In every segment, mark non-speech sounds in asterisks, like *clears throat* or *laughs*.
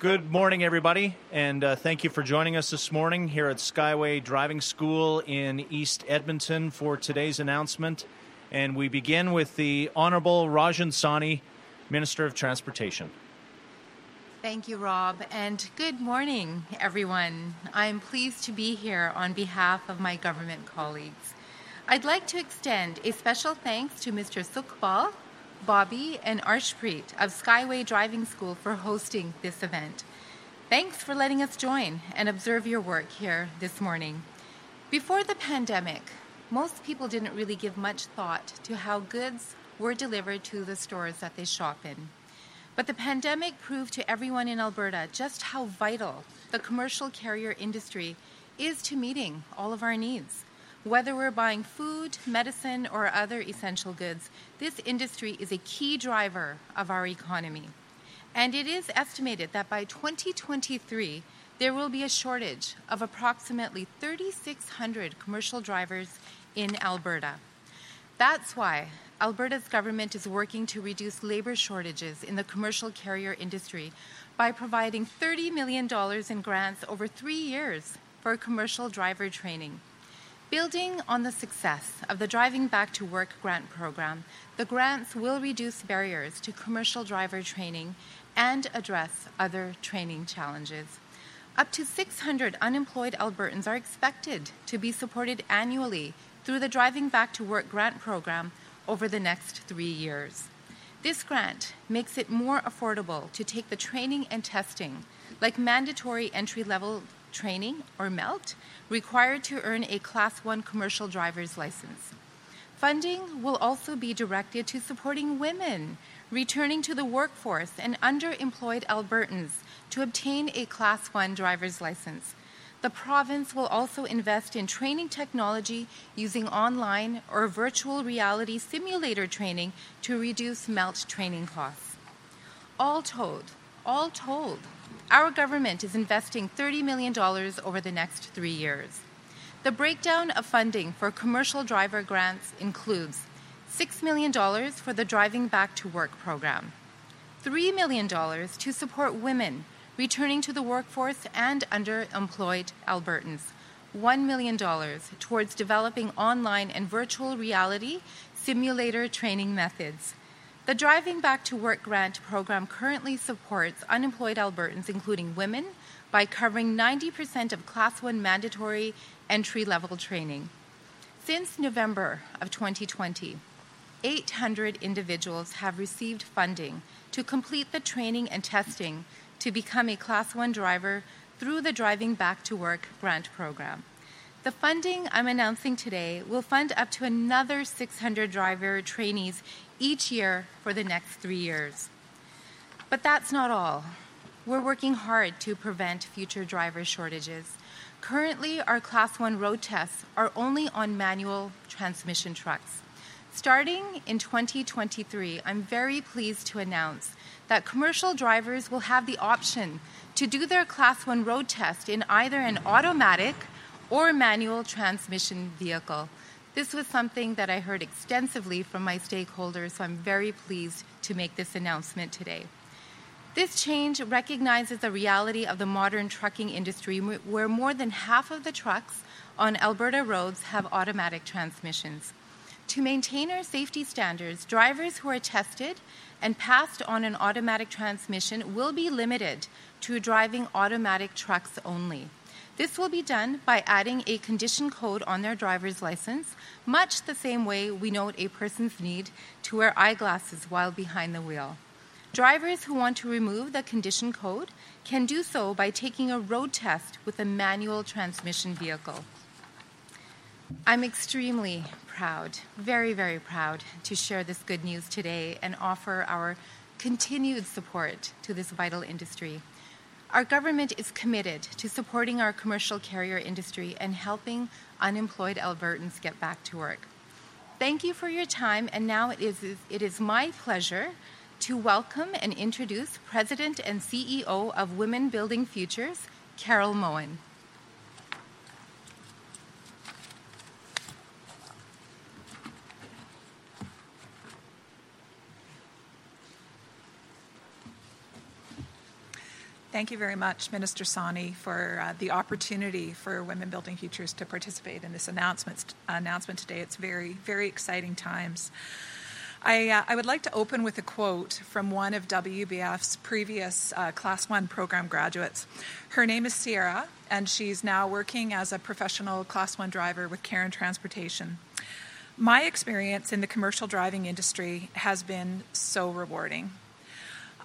Good morning, everybody, and uh, thank you for joining us this morning here at Skyway Driving School in East Edmonton for today's announcement. And we begin with the Honorable Rajan Sawhney, Minister of Transportation. Thank you, Rob, and good morning, everyone. I'm pleased to be here on behalf of my government colleagues. I'd like to extend a special thanks to Mr. Sukhbal, Bobby, and Arshpreet of Skyway Driving School for hosting this event. Thanks for letting us join and observe your work here this morning. Before the pandemic, most people didn't really give much thought to how goods were delivered to the stores that they shop in. But the pandemic proved to everyone in Alberta just how vital the commercial carrier industry is to meeting all of our needs. Whether we're buying food, medicine, or other essential goods, this industry is a key driver of our economy. And it is estimated that by 2023, there will be a shortage of approximately 3,600 commercial drivers in Alberta. That's why Alberta's government is working to reduce labor shortages in the commercial carrier industry by providing $30 million in grants over three years for commercial driver training. Building on the success of the Driving Back to Work grant program, the grants will reduce barriers to commercial driver training and address other training challenges. Up to 600 unemployed Albertans are expected to be supported annually through the Driving Back to Work grant program over the next three years. This grant makes it more affordable to take the training and testing, like mandatory entry level training or MELT, required to earn a Class 1 commercial driver's license. Funding will also be directed to supporting women returning to the workforce and underemployed Albertans to obtain a Class 1 driver's license. The province will also invest in training technology using online or virtual reality simulator training to reduce MELT training costs. All told, all told, our government is investing $30 million over the next three years. The breakdown of funding for commercial driver grants includes $6 million for the Driving Back to Work program, $3 million to support women returning to the workforce and underemployed Albertans, $1 million towards developing online and virtual reality simulator training methods, the Driving Back to Work grant program currently supports unemployed Albertans, including women, by covering 90% of Class 1 mandatory entry level training. Since November of 2020, 800 individuals have received funding to complete the training and testing to become a Class 1 driver through the Driving Back to Work grant program. The funding I'm announcing today will fund up to another 600 driver trainees each year for the next three years. But that's not all. We're working hard to prevent future driver shortages. Currently, our Class 1 road tests are only on manual transmission trucks. Starting in 2023, I'm very pleased to announce that commercial drivers will have the option to do their Class 1 road test in either an automatic or manual transmission vehicle. This was something that I heard extensively from my stakeholders, so I'm very pleased to make this announcement today. This change recognizes the reality of the modern trucking industry where more than half of the trucks on Alberta roads have automatic transmissions. To maintain our safety standards, drivers who are tested and passed on an automatic transmission will be limited to driving automatic trucks only. This will be done by adding a condition code on their driver's license, much the same way we note a person's need to wear eyeglasses while behind the wheel. Drivers who want to remove the condition code can do so by taking a road test with a manual transmission vehicle. I'm extremely proud, very, very proud to share this good news today and offer our continued support to this vital industry. Our government is committed to supporting our commercial carrier industry and helping unemployed Albertans get back to work. Thank you for your time, and now it is, it is my pleasure to welcome and introduce President and CEO of Women Building Futures, Carol Moen. Thank you very much, Minister Sawhney, for uh, the opportunity for Women Building Futures to participate in this announcement, announcement today. It's very, very exciting times. I, uh, I, would like to open with a quote from one of WBF's previous uh, Class 1 program graduates. Her name is Sierra, and she's now working as a professional Class 1 driver with Caron Transportation. My experience in the commercial driving industry has been so rewarding.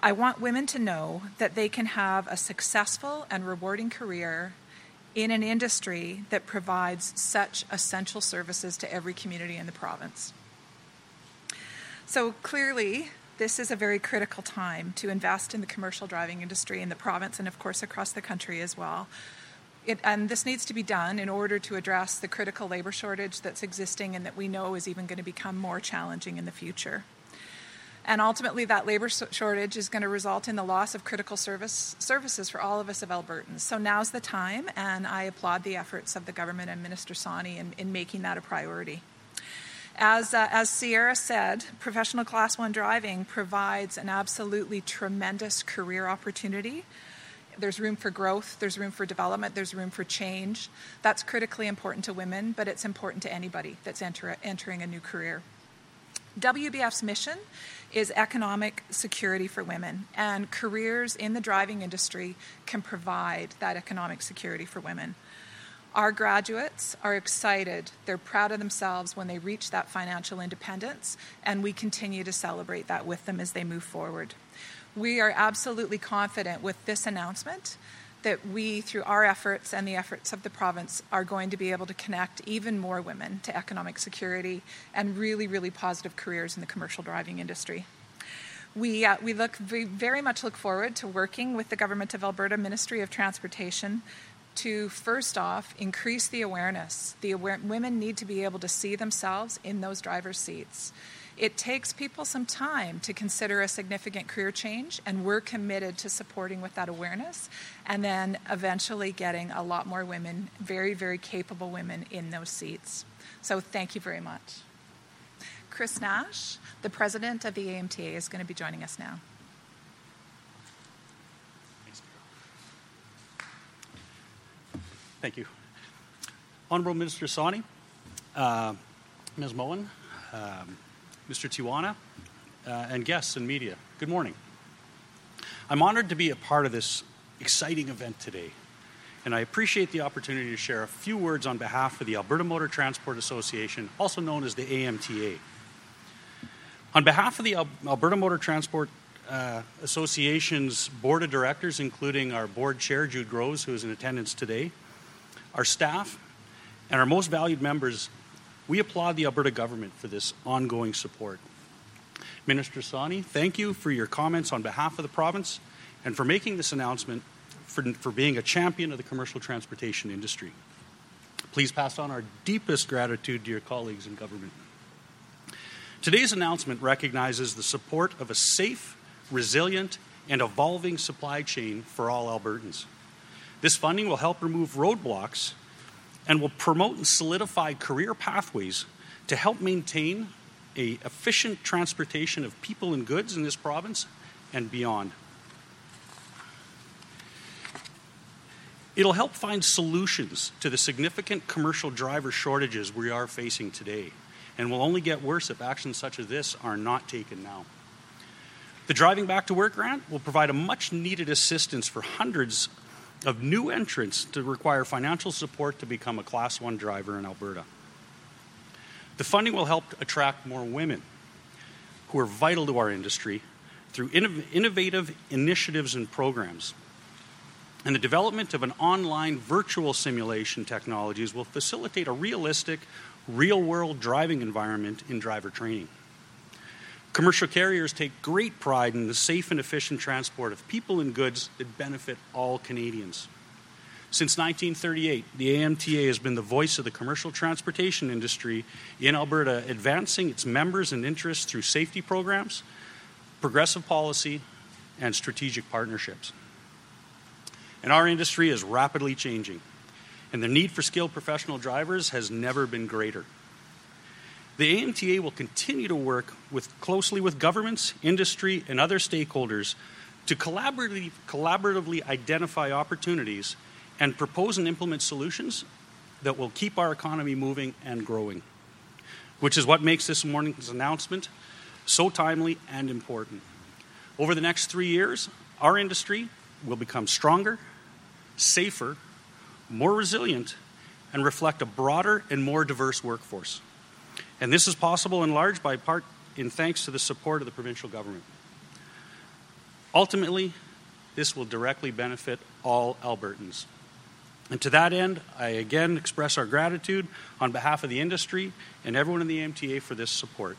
I want women to know that they can have a successful and rewarding career in an industry that provides such essential services to every community in the province. So clearly, this is a very critical time to invest in the commercial driving industry in the province and, of course, across the country as well. It, and this needs to be done in order to address the critical labor shortage that's existing and that we know is even going to become more challenging in the future. And ultimately, that labor shortage is going to result in the loss of critical service, services for all of us of Albertans. So now's the time, and I applaud the efforts of the government and Minister Sawhney in, in making that a priority. As, uh, as Sierra said, professional class one driving provides an absolutely tremendous career opportunity. There's room for growth, there's room for development, there's room for change. That's critically important to women, but it's important to anybody that's enter, entering a new career. WBF's mission is economic security for women, and careers in the driving industry can provide that economic security for women. Our graduates are excited. They're proud of themselves when they reach that financial independence, and we continue to celebrate that with them as they move forward. We are absolutely confident with this announcement that we, through our efforts and the efforts of the province, are going to be able to connect even more women to economic security and really, really positive careers in the commercial driving industry. We, uh, we look we very much look forward to working with the Government of Alberta Ministry of Transportation to first off increase the awareness. The aware- women need to be able to see themselves in those driver's seats. It takes people some time to consider a significant career change, and we're committed to supporting with that awareness and then eventually getting a lot more women, very, very capable women, in those seats. So, thank you very much. Chris Nash, the president of the AMTA, is going to be joining us now. Thank you. Honorable Minister Sawhney, uh, Ms. Moen, um, Mr. Tiwana, uh, and guests and media, good morning. I'm honored to be a part of this exciting event today, and I appreciate the opportunity to share a few words on behalf of the Alberta Motor Transport Association, also known as the AMTA. On behalf of the Alberta Motor Transport uh, Association's board of directors, including our board chair, Jude Groves, who is in attendance today, our staff, and our most valued members, we applaud the Alberta government for this ongoing support. Minister Sawhney, thank you for your comments on behalf of the province and for making this announcement for, for being a champion of the commercial transportation industry. Please pass on our deepest gratitude to your colleagues in government. Today's announcement recognizes the support of a safe, resilient, and evolving supply chain for all Albertans. This funding will help remove roadblocks and will promote and solidify career pathways to help maintain a efficient transportation of people and goods in this province and beyond. It'll help find solutions to the significant commercial driver shortages we are facing today and will only get worse if actions such as this are not taken now. The Driving Back to Work grant will provide a much needed assistance for hundreds of new entrants to require financial support to become a Class 1 driver in Alberta. The funding will help attract more women who are vital to our industry through innovative initiatives and programs. And the development of an online virtual simulation technologies will facilitate a realistic, real world driving environment in driver training. Commercial carriers take great pride in the safe and efficient transport of people and goods that benefit all Canadians. Since 1938, the AMTA has been the voice of the commercial transportation industry in Alberta, advancing its members and interests through safety programs, progressive policy, and strategic partnerships. And our industry is rapidly changing, and the need for skilled professional drivers has never been greater. The AMTA will continue to work with, closely with governments, industry, and other stakeholders to collaboratively, collaboratively identify opportunities and propose and implement solutions that will keep our economy moving and growing, which is what makes this morning's announcement so timely and important. Over the next three years, our industry will become stronger, safer, more resilient, and reflect a broader and more diverse workforce. And this is possible in large by part in thanks to the support of the provincial government. Ultimately, this will directly benefit all Albertans. And to that end, I again express our gratitude on behalf of the industry and everyone in the MTA for this support.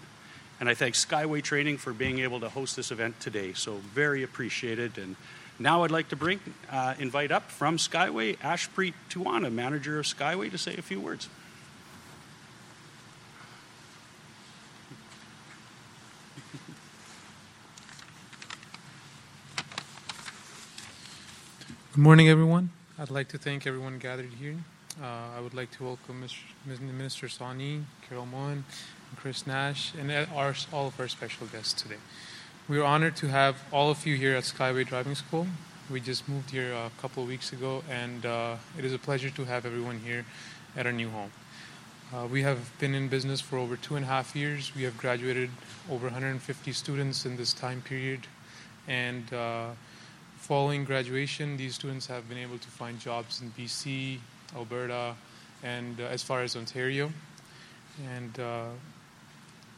And I thank Skyway Training for being able to host this event today. So very appreciated. And now I'd like to bring, uh, invite up from Skyway Arshpreet Tiwana, manager of Skyway, to say a few words. Good morning, everyone. I'd like to thank everyone gathered here. Uh, I would like to welcome Mr. Minister Sawhney, Carol Moen, Chris Nash, and our, all of our special guests today. We are honored to have all of you here at Skyway Driving School. We just moved here a couple of weeks ago, and uh, it is a pleasure to have everyone here at our new home. Uh, we have been in business for over two and a half years. We have graduated over 150 students in this time period, and uh, following graduation, these students have been able to find jobs in BC, Alberta, and uh, as far as Ontario. And uh,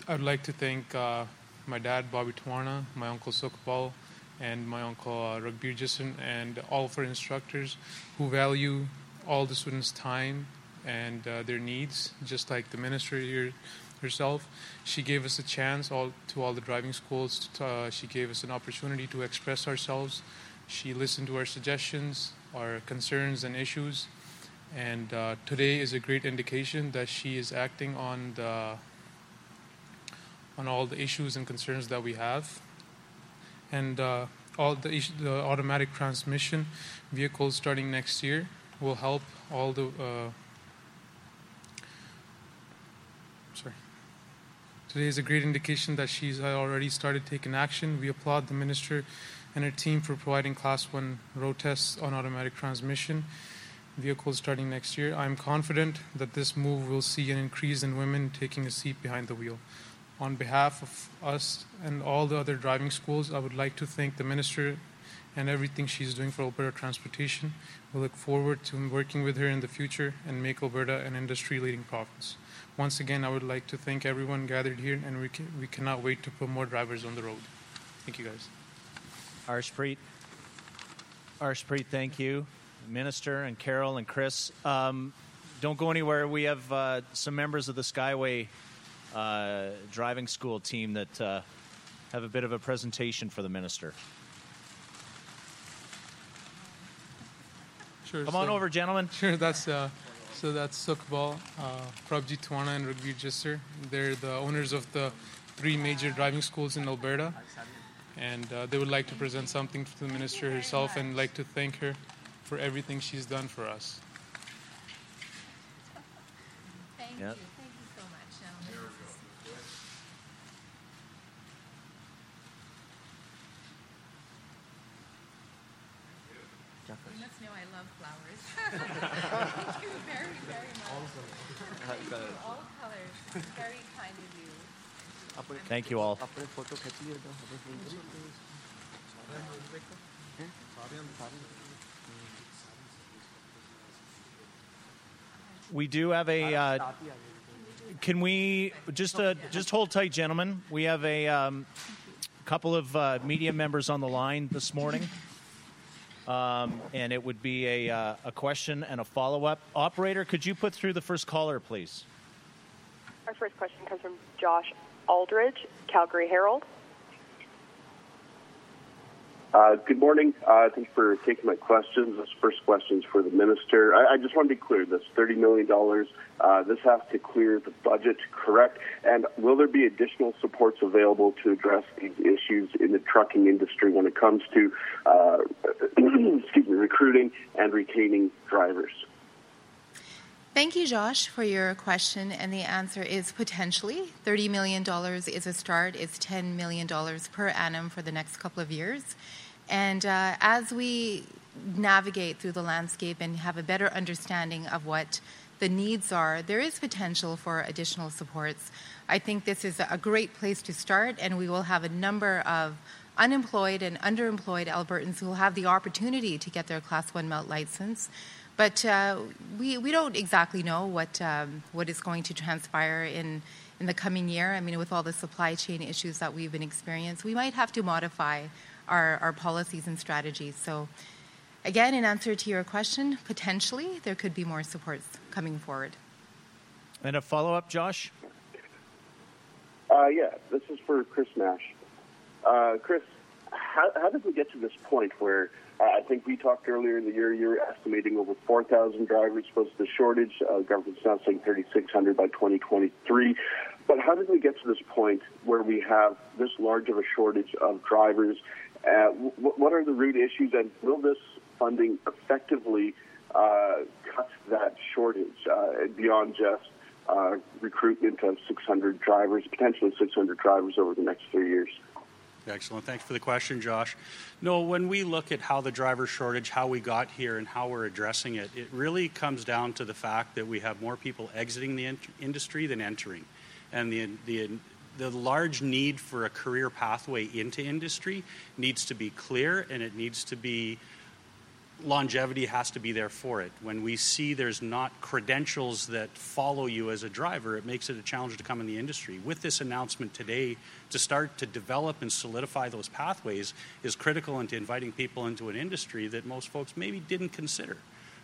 I'd like to thank uh, my dad, Bobby Tiwana, my uncle Sukbal, and my uncle uh, Ragbir Jason, and all of our instructors who value all the students' time and uh, their needs, just like the minister here herself. She gave us a chance all, to all the driving schools. To, uh, she gave us an opportunity to express ourselves she listened to our suggestions, our concerns, and issues. And uh, today is a great indication that she is acting on the on all the issues and concerns that we have. And uh, all the, issue, the automatic transmission vehicles starting next year will help all the. Uh, sorry. Today is a great indication that she's already started taking action. We applaud the minister and her team for providing Class 1 road tests on automatic transmission vehicles starting next year. I'm confident that this move will see an increase in women taking a seat behind the wheel. On behalf of us and all the other driving schools, I would like to thank the Minister and everything she's doing for Alberta transportation. We look forward to working with her in the future and make Alberta an industry leading province. Once again, I would like to thank everyone gathered here, and we, can, we cannot wait to put more drivers on the road. Thank you, guys. Arshpreet. Arshpreet, thank you. Minister and Carol and Chris. Um, don't go anywhere. We have uh, some members of the Skyway uh, driving school team that uh, have a bit of a presentation for the minister. Sure. Come on over, gentlemen. *laughs* Sure. That's uh, so. That's Sukbal, uh, and Raghbir Jisser. They're the owners of the three major driving schools in Alberta and uh, they would like to present something to the minister herself and like to thank her for everything she's done for us. Thank yep. you. Thank you so much, gentlemen. You must know I love flowers. *laughs* Thank you very, very much. All *laughs* colors. Very kind of you. Thank you all. We do have a. Uh, can we just uh, just hold tight, gentlemen? We have a um, couple of uh, media members on the line this morning, um, and it would be a uh, a question and a follow up. Operator, could you put through the first caller, please? Our first question comes from Josh Aldrich, Calgary Herald. Uh, good morning. Uh, thanks for taking my questions. This first question is for the minister. I, I just want to be clear: this thirty million dollars, uh, this has to clear the budget, correct? And will there be additional supports available to address these issues in the trucking industry when it comes to, uh, *clears throat* excuse me, recruiting and retaining drivers? Thank you, Josh, for your question. And the answer is potentially. $30 million is a start. It's $10 million per annum for the next couple of years. And uh, as we navigate through the landscape and have a better understanding of what the needs are, there is potential for additional supports. I think this is a great place to start, and we will have a number of unemployed and underemployed Albertans who will have the opportunity to get their Class 1 MELT license. But uh, we, we don't exactly know what, um, what is going to transpire in, in the coming year. I mean, with all the supply chain issues that we've been experiencing, we might have to modify our, our policies and strategies. So, again, in answer to your question, potentially there could be more supports coming forward. And a follow up, Josh? Uh, yeah, this is for Chris Nash. Uh, Chris, how, how did we get to this point where I think we talked earlier in the year you were estimating over 4,000 drivers was the shortage. Uh, government's now saying 3,600 by 2023. But how did we get to this point where we have this large of a shortage of drivers? Uh, what are the root issues, and will this funding effectively uh, cut that shortage uh, beyond just uh, recruitment of 600 drivers, potentially 600 drivers over the next three years? Excellent. Thanks for the question, Josh. No, when we look at how the driver shortage, how we got here, and how we're addressing it, it really comes down to the fact that we have more people exiting the in- industry than entering. And the, the, the large need for a career pathway into industry needs to be clear and it needs to be longevity has to be there for it. When we see there's not credentials that follow you as a driver, it makes it a challenge to come in the industry. With this announcement today, to start to develop and solidify those pathways is critical into inviting people into an industry that most folks maybe didn't consider.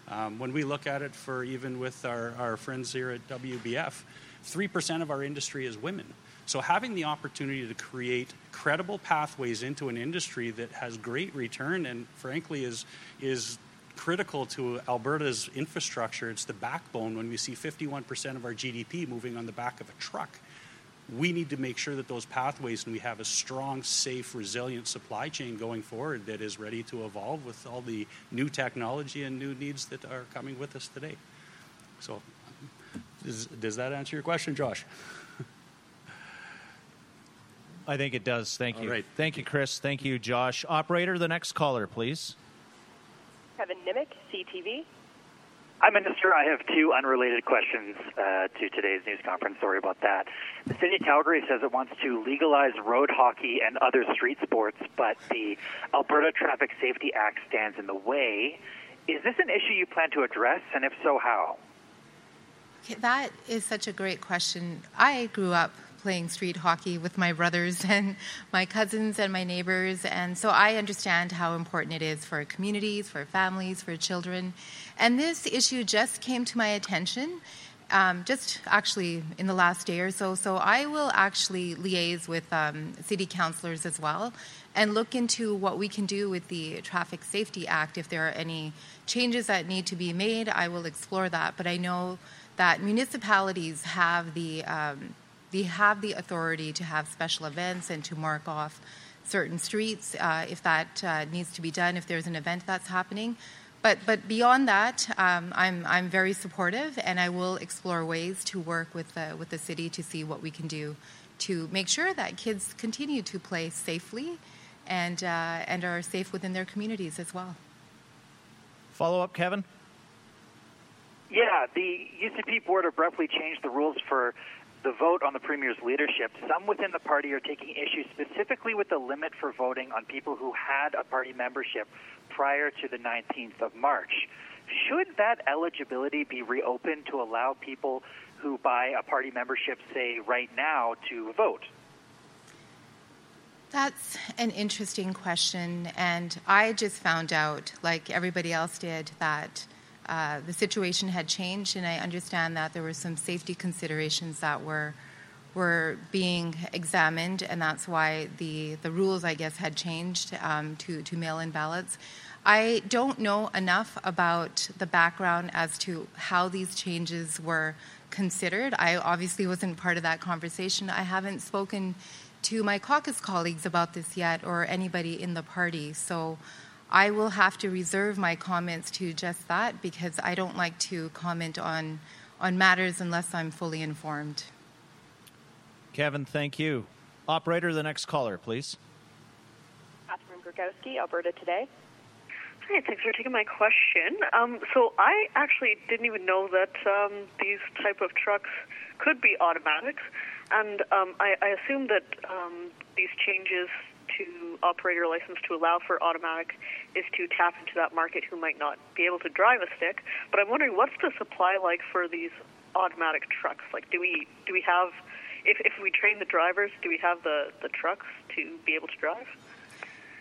Um, when we look at it for even with our, our friends here at WBF, 3% of our industry is women. So having the opportunity to create credible pathways into an industry that has great return and frankly is is critical to Alberta's infrastructure. It's the backbone when we see 51% of our GDP moving on the back of a truck. We need to make sure that those pathways and we have a strong, safe, resilient supply chain going forward that is ready to evolve with all the new technology and new needs that are coming with us today. So, does, does that answer your question, Josh? I think it does. Thank you. All right. Thank you, Chris. Thank you, Josh. Operator, the next caller, please. Kevin Nimick, CTV. Hi, Minister. I have two unrelated questions uh, to today's news conference. Sorry about that. The city of Calgary says it wants to legalize road hockey and other street sports, but the Alberta Traffic Safety Act stands in the way. Is this an issue you plan to address, and if so, how? That is such a great question. I grew up playing street hockey with my brothers *laughs* and my cousins and my neighbors, and so I understand how important it is for communities, for families, for children. And this issue just came to my attention. Um, just actually in the last day or so. So I will actually liaise with um, city councilors as well and look into what we can do with the Traffic Safety Act. If there are any changes that need to be made, I will explore that. But I know that municipalities have the um, they have the authority to have special events and to mark off certain streets uh, if that uh, needs to be done if there's an event that's happening. But but beyond that, um, I'm I'm very supportive, and I will explore ways to work with the with the city to see what we can do to make sure that kids continue to play safely and uh, and are safe within their communities as well. Follow up, Kevin. Yeah, the UCP board abruptly changed the rules for the vote on the premier's leadership. Some within the party are taking issue specifically with the limit for voting on people who had a party membership prior to the 19th of March. Should that eligibility be reopened to allow people who buy a party membership, say, right now, to vote? That's an interesting question, and I just found out, like everybody else did, that uh, the situation had changed, and I understand that there were some safety considerations that were were being examined, and that's why the the rules, I guess, had changed um, to to mail-in ballots. I don't know enough about the background as to how these changes were considered. I obviously wasn't part of that conversation. I haven't spoken to my caucus colleagues about this yet, or anybody in the party. So. I will have to reserve my comments to just that because I don't like to comment on on matters unless I'm fully informed. Kevin, thank you. Operator, the next caller, please. Catherine Griwkowsky, Alberta Today. Hi, thanks for taking my question. Um, so I actually didn't even know that um, these type of trucks could be automatics, and um, I, I assume that um, these changes to operator license to allow for automatic is to tap into that market who might not be able to drive a stick. But I'm wondering what's the supply like for these automatic trucks? Like, do we do we have if if we train the drivers, do we have the the trucks to be able to drive?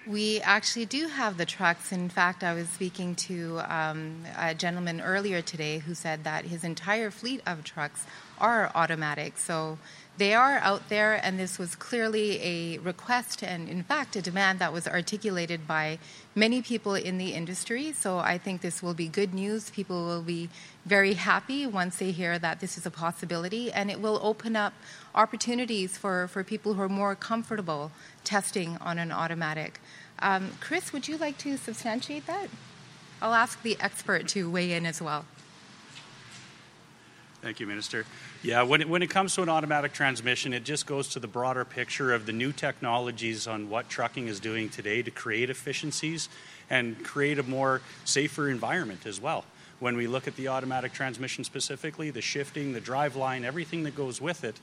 We actually do have the trucks. In fact, I was speaking to um, a gentleman earlier today who said that his entire fleet of trucks are automatic. So they are out there, and this was clearly a request and, in fact, a demand that was articulated by many people in the industry. So I think this will be good news. People will be very happy once they hear that this is a possibility, and it will open up opportunities for, for people who are more comfortable testing on an automatic. Um, Chris, would you like to substantiate that? I'll ask the expert to weigh in as well. Thank you, Minister. Yeah, when it, when it comes to an automatic transmission, it just goes to the broader picture of the new technologies on what trucking is doing today to create efficiencies and create a more safer environment as well. When we look at the automatic transmission specifically, the shifting, the drive line, everything that goes with it,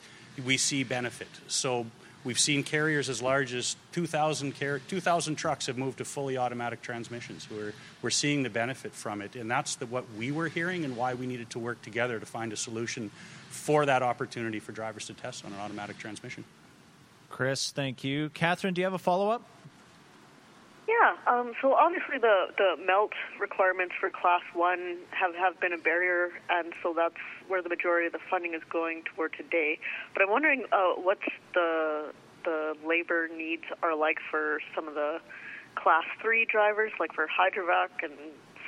we see benefit. So We've seen carriers as large as 2,000, car- 2,000 trucks have moved to fully automatic transmissions. We're, we're seeing the benefit from it, and that's the, what we were hearing and why we needed to work together to find a solution for that opportunity for drivers to test on an automatic transmission. Chris, thank you. Catherine, do you have a follow up? Yeah, um, so obviously the, the MELT requirements for Class 1 have, have been a barrier, and so that's where the majority of the funding is going toward today. But I'm wondering uh, what's the, the labor needs are like for some of the Class 3 drivers, like for hydrovac and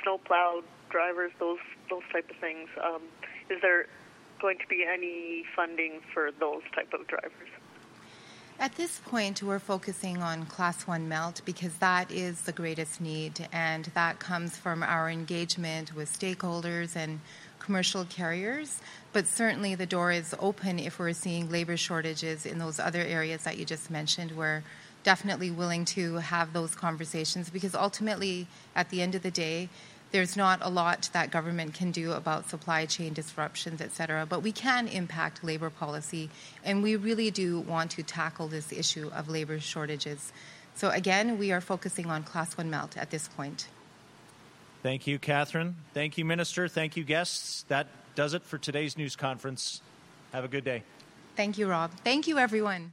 snowplow drivers, those, those type of things. Um, is there going to be any funding for those type of drivers? At this point, we're focusing on Class 1 MELT because that is the greatest need, and that comes from our engagement with stakeholders and commercial carriers. But certainly, the door is open if we're seeing labor shortages in those other areas that you just mentioned. We're definitely willing to have those conversations because ultimately, at the end of the day, there's not a lot that government can do about supply chain disruptions, et cetera, but we can impact labor policy, and we really do want to tackle this issue of labor shortages. So again, we are focusing on Class 1 MELT at this point. Thank you, Catherine. Thank you, Minister. Thank you, guests. That does it for today's news conference. Have a good day. Thank you, Rob. Thank you, everyone.